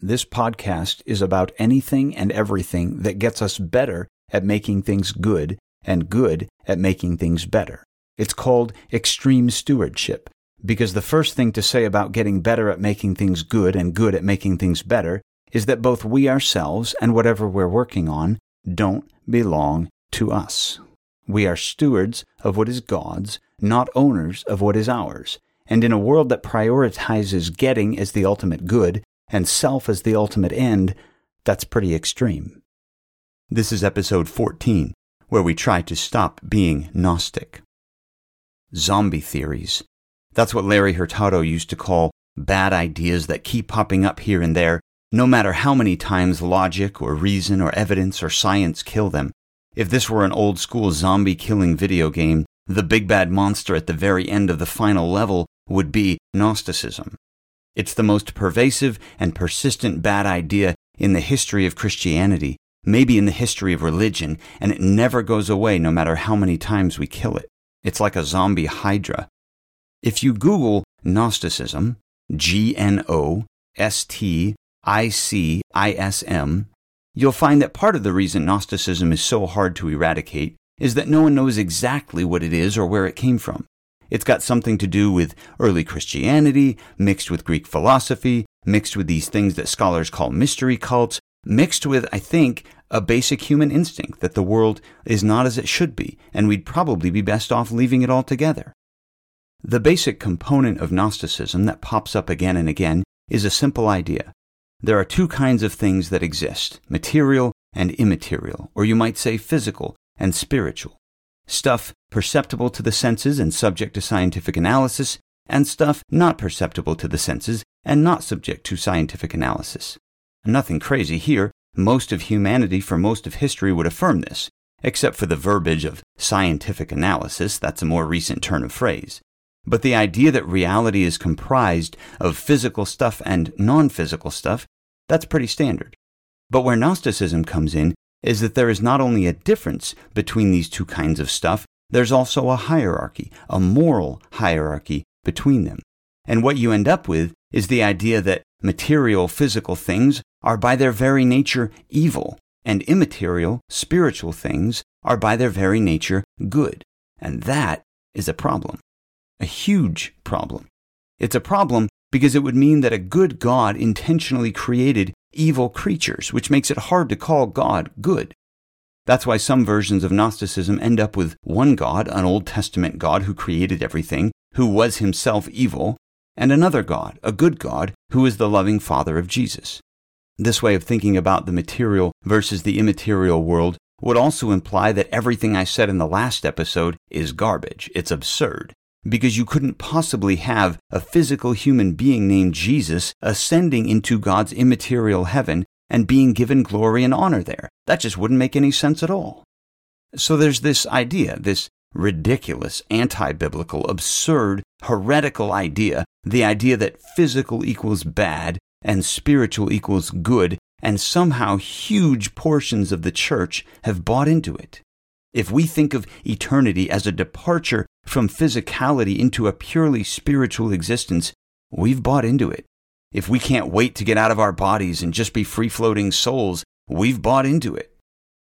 this podcast is about anything and everything that gets us better at making things good and good at making things better. It's called extreme stewardship because the first thing to say about getting better at making things good and good at making things better is that both we ourselves and whatever we're working on don't belong to us. We are stewards of what is God's, not owners of what is ours. And in a world that prioritizes getting as the ultimate good and self as the ultimate end, that's pretty extreme. This is episode 14, where we try to stop being Gnostic. Zombie theories. That's what Larry Hurtado used to call bad ideas that keep popping up here and there, no matter how many times logic or reason or evidence or science kill them. If this were an old school zombie killing video game, the big bad monster at the very end of the final level would be Gnosticism. It's the most pervasive and persistent bad idea in the history of Christianity, maybe in the history of religion, and it never goes away no matter how many times we kill it. It's like a zombie hydra. If you Google Gnosticism, G N O S T I C I S M, you'll find that part of the reason Gnosticism is so hard to eradicate is that no one knows exactly what it is or where it came from. It's got something to do with early Christianity, mixed with Greek philosophy, mixed with these things that scholars call mystery cults, mixed with, I think, a basic human instinct that the world is not as it should be, and we'd probably be best off leaving it altogether. The basic component of Gnosticism that pops up again and again is a simple idea. There are two kinds of things that exist material and immaterial, or you might say physical and spiritual stuff perceptible to the senses and subject to scientific analysis, and stuff not perceptible to the senses and not subject to scientific analysis. Nothing crazy here. Most of humanity for most of history would affirm this, except for the verbiage of scientific analysis, that's a more recent turn of phrase. But the idea that reality is comprised of physical stuff and non physical stuff, that's pretty standard. But where Gnosticism comes in is that there is not only a difference between these two kinds of stuff, there's also a hierarchy, a moral hierarchy between them. And what you end up with is the idea that material, physical things are by their very nature evil, and immaterial, spiritual things are by their very nature good. And that is a problem. A huge problem. It's a problem because it would mean that a good God intentionally created evil creatures, which makes it hard to call God good. That's why some versions of Gnosticism end up with one God, an Old Testament God who created everything, who was himself evil, and another God, a good God, who is the loving Father of Jesus. This way of thinking about the material versus the immaterial world would also imply that everything I said in the last episode is garbage. It's absurd because you couldn't possibly have a physical human being named Jesus ascending into God's immaterial heaven and being given glory and honor there. That just wouldn't make any sense at all. So there's this idea, this ridiculous, anti biblical, absurd, heretical idea the idea that physical equals bad and spiritual equals good, and somehow huge portions of the church have bought into it. If we think of eternity as a departure from physicality into a purely spiritual existence, we've bought into it. If we can't wait to get out of our bodies and just be free floating souls, we've bought into it.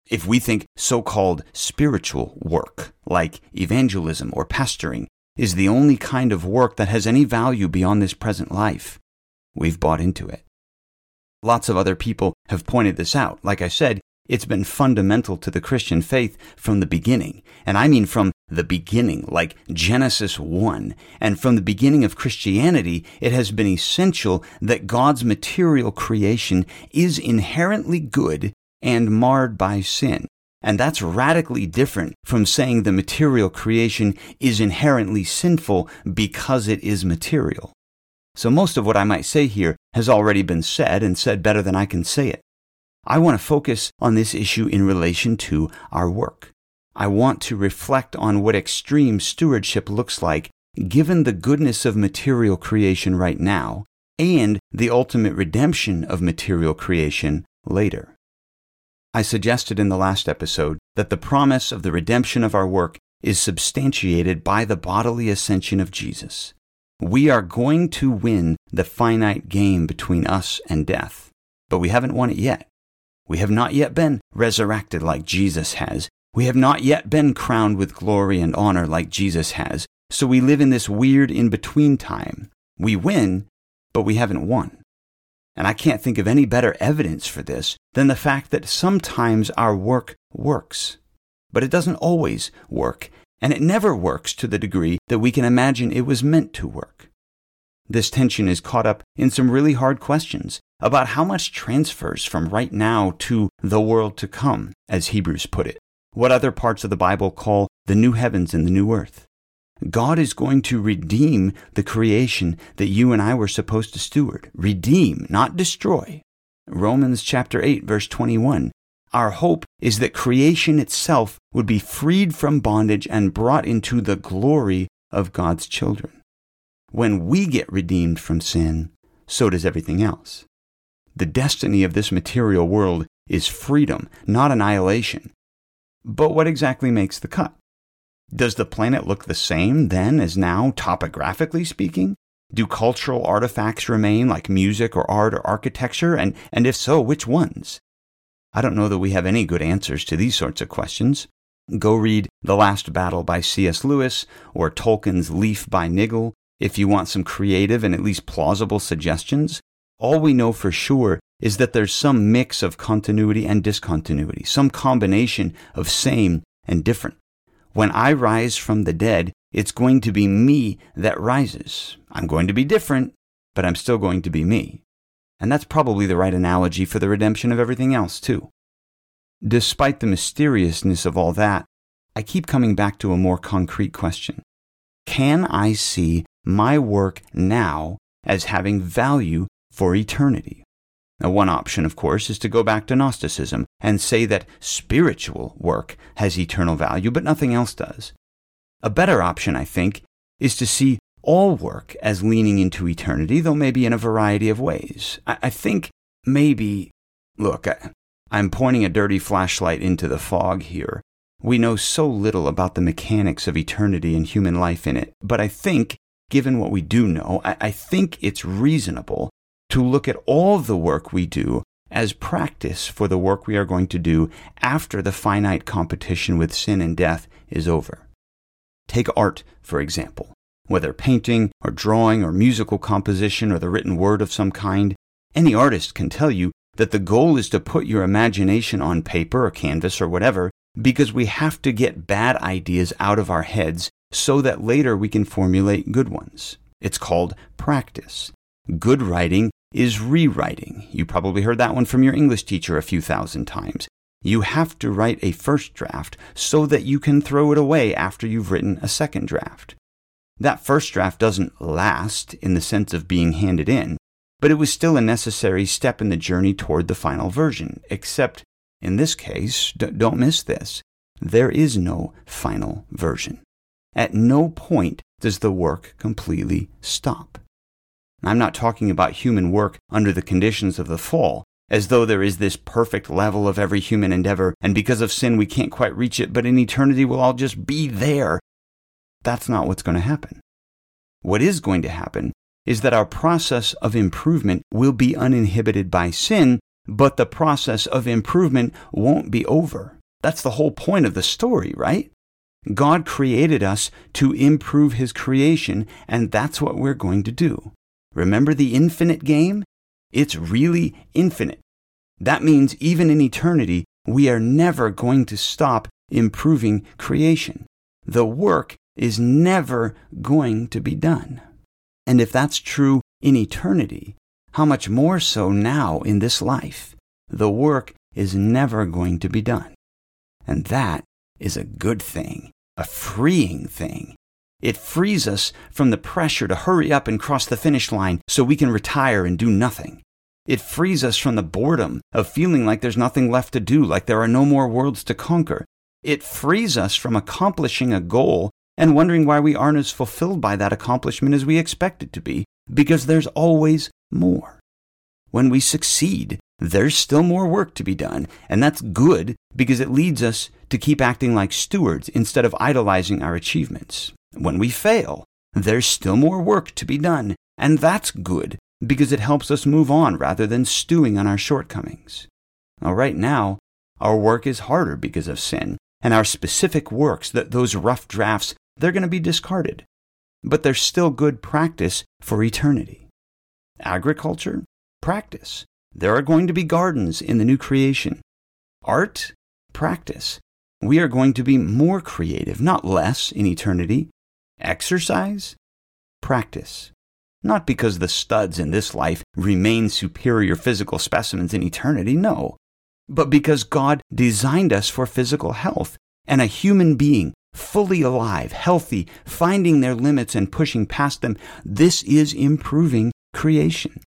If we think so called spiritual work, like evangelism or pastoring, is the only kind of work that has any value beyond this present life, we've bought into it. Lots of other people have pointed this out. Like I said, it's been fundamental to the Christian faith from the beginning. And I mean from the beginning, like Genesis 1. And from the beginning of Christianity, it has been essential that God's material creation is inherently good and marred by sin. And that's radically different from saying the material creation is inherently sinful because it is material. So most of what I might say here has already been said and said better than I can say it. I want to focus on this issue in relation to our work. I want to reflect on what extreme stewardship looks like given the goodness of material creation right now and the ultimate redemption of material creation later. I suggested in the last episode that the promise of the redemption of our work is substantiated by the bodily ascension of Jesus. We are going to win the finite game between us and death. but we haven't won it yet. We have not yet been resurrected like Jesus has. We have not yet been crowned with glory and honor like Jesus has. So we live in this weird in between time. We win, but we haven't won. And I can't think of any better evidence for this than the fact that sometimes our work works. But it doesn't always work, and it never works to the degree that we can imagine it was meant to work. This tension is caught up in some really hard questions about how much transfers from right now to the world to come, as Hebrews put it, what other parts of the Bible call the new heavens and the new earth. God is going to redeem the creation that you and I were supposed to steward. Redeem, not destroy. Romans chapter 8 verse 21. Our hope is that creation itself would be freed from bondage and brought into the glory of God's children. When we get redeemed from sin, so does everything else. The destiny of this material world is freedom, not annihilation. But what exactly makes the cut? Does the planet look the same then as now, topographically speaking? Do cultural artifacts remain like music or art or architecture? And, and if so, which ones? I don't know that we have any good answers to these sorts of questions. Go read The Last Battle by C.S. Lewis or Tolkien's Leaf by Niggle if you want some creative and at least plausible suggestions. All we know for sure is that there's some mix of continuity and discontinuity, some combination of same and different. When I rise from the dead, it's going to be me that rises. I'm going to be different, but I'm still going to be me. And that's probably the right analogy for the redemption of everything else, too. Despite the mysteriousness of all that, I keep coming back to a more concrete question. Can I see my work now as having value for eternity? Now, one option, of course, is to go back to Gnosticism and say that spiritual work has eternal value, but nothing else does. A better option, I think, is to see all work as leaning into eternity, though maybe in a variety of ways. I, I think maybe, look, I, I'm pointing a dirty flashlight into the fog here. We know so little about the mechanics of eternity and human life in it, but I think, given what we do know, I, I think it's reasonable to look at all the work we do as practice for the work we are going to do after the finite competition with sin and death is over. Take art, for example. Whether painting or drawing or musical composition or the written word of some kind, any artist can tell you that the goal is to put your imagination on paper or canvas or whatever because we have to get bad ideas out of our heads so that later we can formulate good ones. It's called practice. Good writing is rewriting. You probably heard that one from your English teacher a few thousand times. You have to write a first draft so that you can throw it away after you've written a second draft. That first draft doesn't last in the sense of being handed in, but it was still a necessary step in the journey toward the final version, except in this case, d- don't miss this, there is no final version. At no point does the work completely stop. I'm not talking about human work under the conditions of the fall, as though there is this perfect level of every human endeavor, and because of sin we can't quite reach it, but in eternity we'll all just be there. That's not what's going to happen. What is going to happen is that our process of improvement will be uninhibited by sin, but the process of improvement won't be over. That's the whole point of the story, right? God created us to improve His creation, and that's what we're going to do. Remember the infinite game? It's really infinite. That means even in eternity, we are never going to stop improving creation. The work is never going to be done. And if that's true in eternity, how much more so now in this life? The work is never going to be done. And that is a good thing, a freeing thing, it frees us from the pressure to hurry up and cross the finish line so we can retire and do nothing. It frees us from the boredom of feeling like there's nothing left to do, like there are no more worlds to conquer. It frees us from accomplishing a goal and wondering why we aren't as fulfilled by that accomplishment as we expected to be, because there's always more. When we succeed, there's still more work to be done, and that's good because it leads us to keep acting like stewards instead of idolizing our achievements. When we fail, there's still more work to be done, and that's good because it helps us move on rather than stewing on our shortcomings. Now, right now, our work is harder because of sin, and our specific works, that those rough drafts, they're going to be discarded. But they're still good practice for eternity. Agriculture? Practice. There are going to be gardens in the new creation. Art? Practice. We are going to be more creative, not less, in eternity. Exercise? Practice. Not because the studs in this life remain superior physical specimens in eternity, no, but because God designed us for physical health and a human being fully alive, healthy, finding their limits and pushing past them. This is improving creation.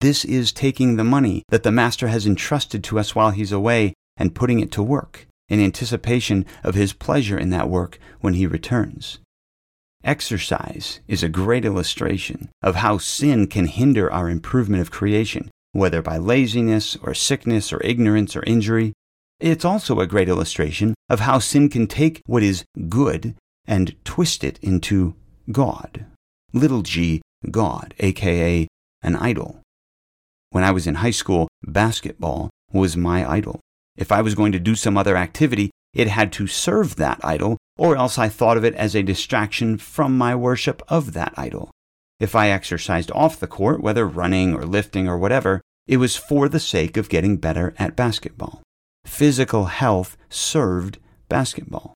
This is taking the money that the Master has entrusted to us while he's away and putting it to work in anticipation of his pleasure in that work when he returns. Exercise is a great illustration of how sin can hinder our improvement of creation, whether by laziness or sickness or ignorance or injury. It's also a great illustration of how sin can take what is good and twist it into God. Little g, God, aka an idol. When I was in high school, basketball was my idol. If I was going to do some other activity, it had to serve that idol, or else I thought of it as a distraction from my worship of that idol. If I exercised off the court, whether running or lifting or whatever, it was for the sake of getting better at basketball. Physical health served basketball.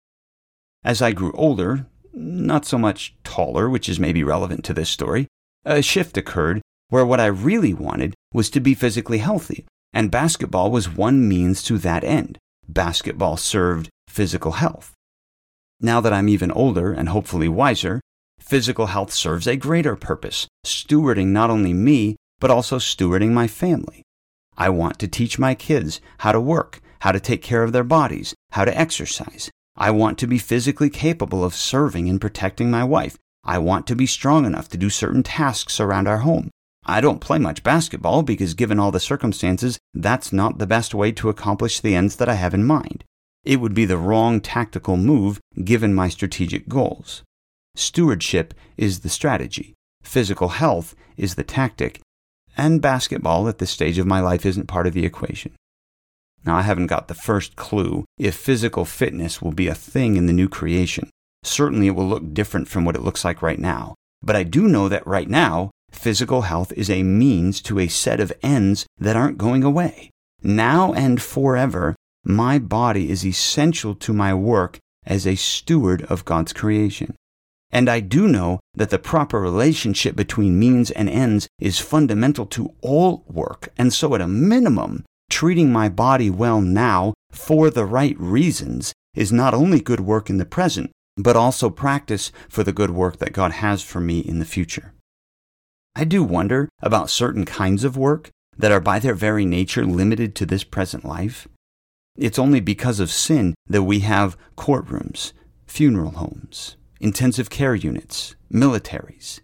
As I grew older, not so much taller, which is maybe relevant to this story, a shift occurred where what I really wanted was to be physically healthy, and basketball was one means to that end. Basketball served physical health. Now that I'm even older and hopefully wiser, physical health serves a greater purpose, stewarding not only me, but also stewarding my family. I want to teach my kids how to work, how to take care of their bodies, how to exercise. I want to be physically capable of serving and protecting my wife. I want to be strong enough to do certain tasks around our home. I don't play much basketball because, given all the circumstances, that's not the best way to accomplish the ends that I have in mind. It would be the wrong tactical move given my strategic goals. Stewardship is the strategy, physical health is the tactic, and basketball at this stage of my life isn't part of the equation. Now, I haven't got the first clue if physical fitness will be a thing in the new creation. Certainly, it will look different from what it looks like right now. But I do know that right now, Physical health is a means to a set of ends that aren't going away. Now and forever, my body is essential to my work as a steward of God's creation. And I do know that the proper relationship between means and ends is fundamental to all work. And so, at a minimum, treating my body well now for the right reasons is not only good work in the present, but also practice for the good work that God has for me in the future. I do wonder about certain kinds of work that are by their very nature limited to this present life. It's only because of sin that we have courtrooms, funeral homes, intensive care units, militaries.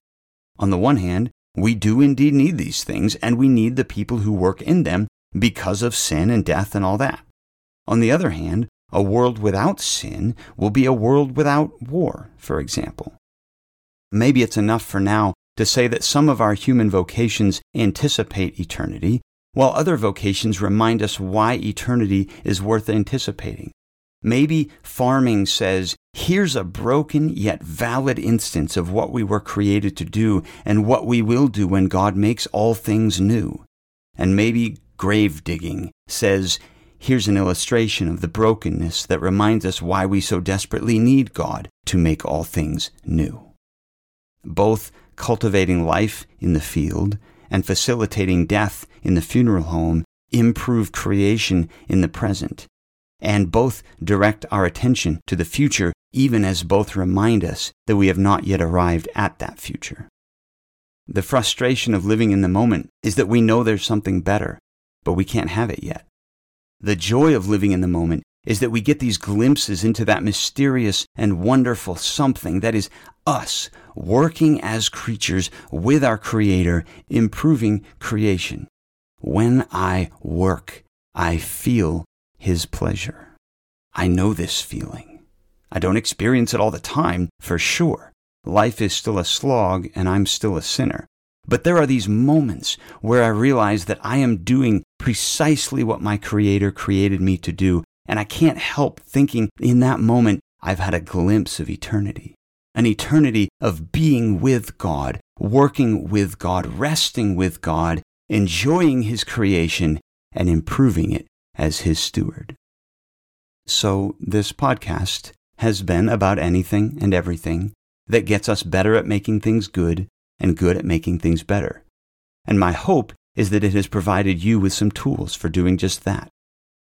On the one hand, we do indeed need these things, and we need the people who work in them because of sin and death and all that. On the other hand, a world without sin will be a world without war, for example. Maybe it's enough for now to say that some of our human vocations anticipate eternity, while other vocations remind us why eternity is worth anticipating. Maybe farming says, here's a broken yet valid instance of what we were created to do and what we will do when God makes all things new. And maybe grave digging says, here's an illustration of the brokenness that reminds us why we so desperately need God to make all things new. Both cultivating life in the field and facilitating death in the funeral home improve creation in the present. And both direct our attention to the future, even as both remind us that we have not yet arrived at that future. The frustration of living in the moment is that we know there's something better, but we can't have it yet. The joy of living in the moment is that we get these glimpses into that mysterious and wonderful something that is us working as creatures with our Creator, improving creation. When I work, I feel His pleasure. I know this feeling. I don't experience it all the time, for sure. Life is still a slog, and I'm still a sinner. But there are these moments where I realize that I am doing precisely what my Creator created me to do, and I can't help thinking in that moment, I've had a glimpse of eternity. An eternity of being with God, working with God, resting with God, enjoying His creation, and improving it as His steward. So, this podcast has been about anything and everything that gets us better at making things good and good at making things better. And my hope is that it has provided you with some tools for doing just that.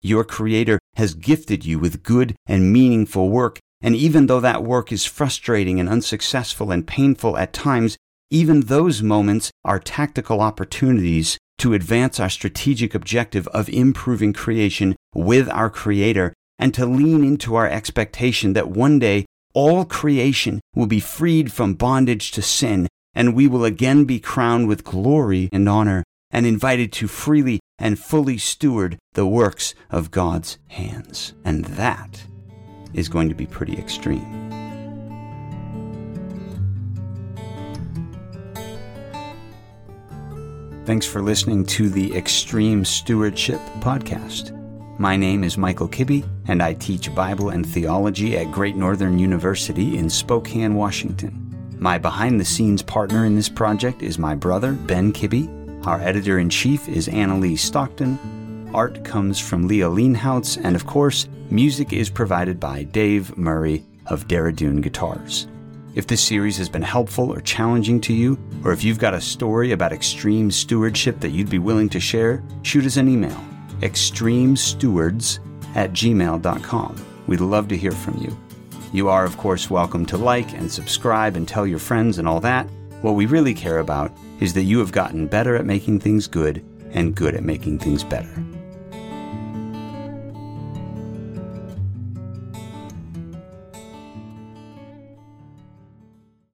Your Creator has gifted you with good and meaningful work, and even though that work is frustrating and unsuccessful and painful at times, even those moments are tactical opportunities to advance our strategic objective of improving creation with our Creator and to lean into our expectation that one day all creation will be freed from bondage to sin and we will again be crowned with glory and honor and invited to freely and fully steward the works of God's hands. And that is going to be pretty extreme. Thanks for listening to the Extreme Stewardship Podcast. My name is Michael Kibbe, and I teach Bible and theology at Great Northern University in Spokane, Washington. My behind the scenes partner in this project is my brother, Ben Kibbe. Our editor in chief is Annalise Stockton. Art comes from Leah Leanhoutz, and of course, music is provided by Dave Murray of Daradoon Guitars. If this series has been helpful or challenging to you, or if you've got a story about extreme stewardship that you'd be willing to share, shoot us an email extremestewards at gmail.com. We'd love to hear from you. You are, of course, welcome to like and subscribe and tell your friends and all that. What we really care about is that you have gotten better at making things good and good at making things better.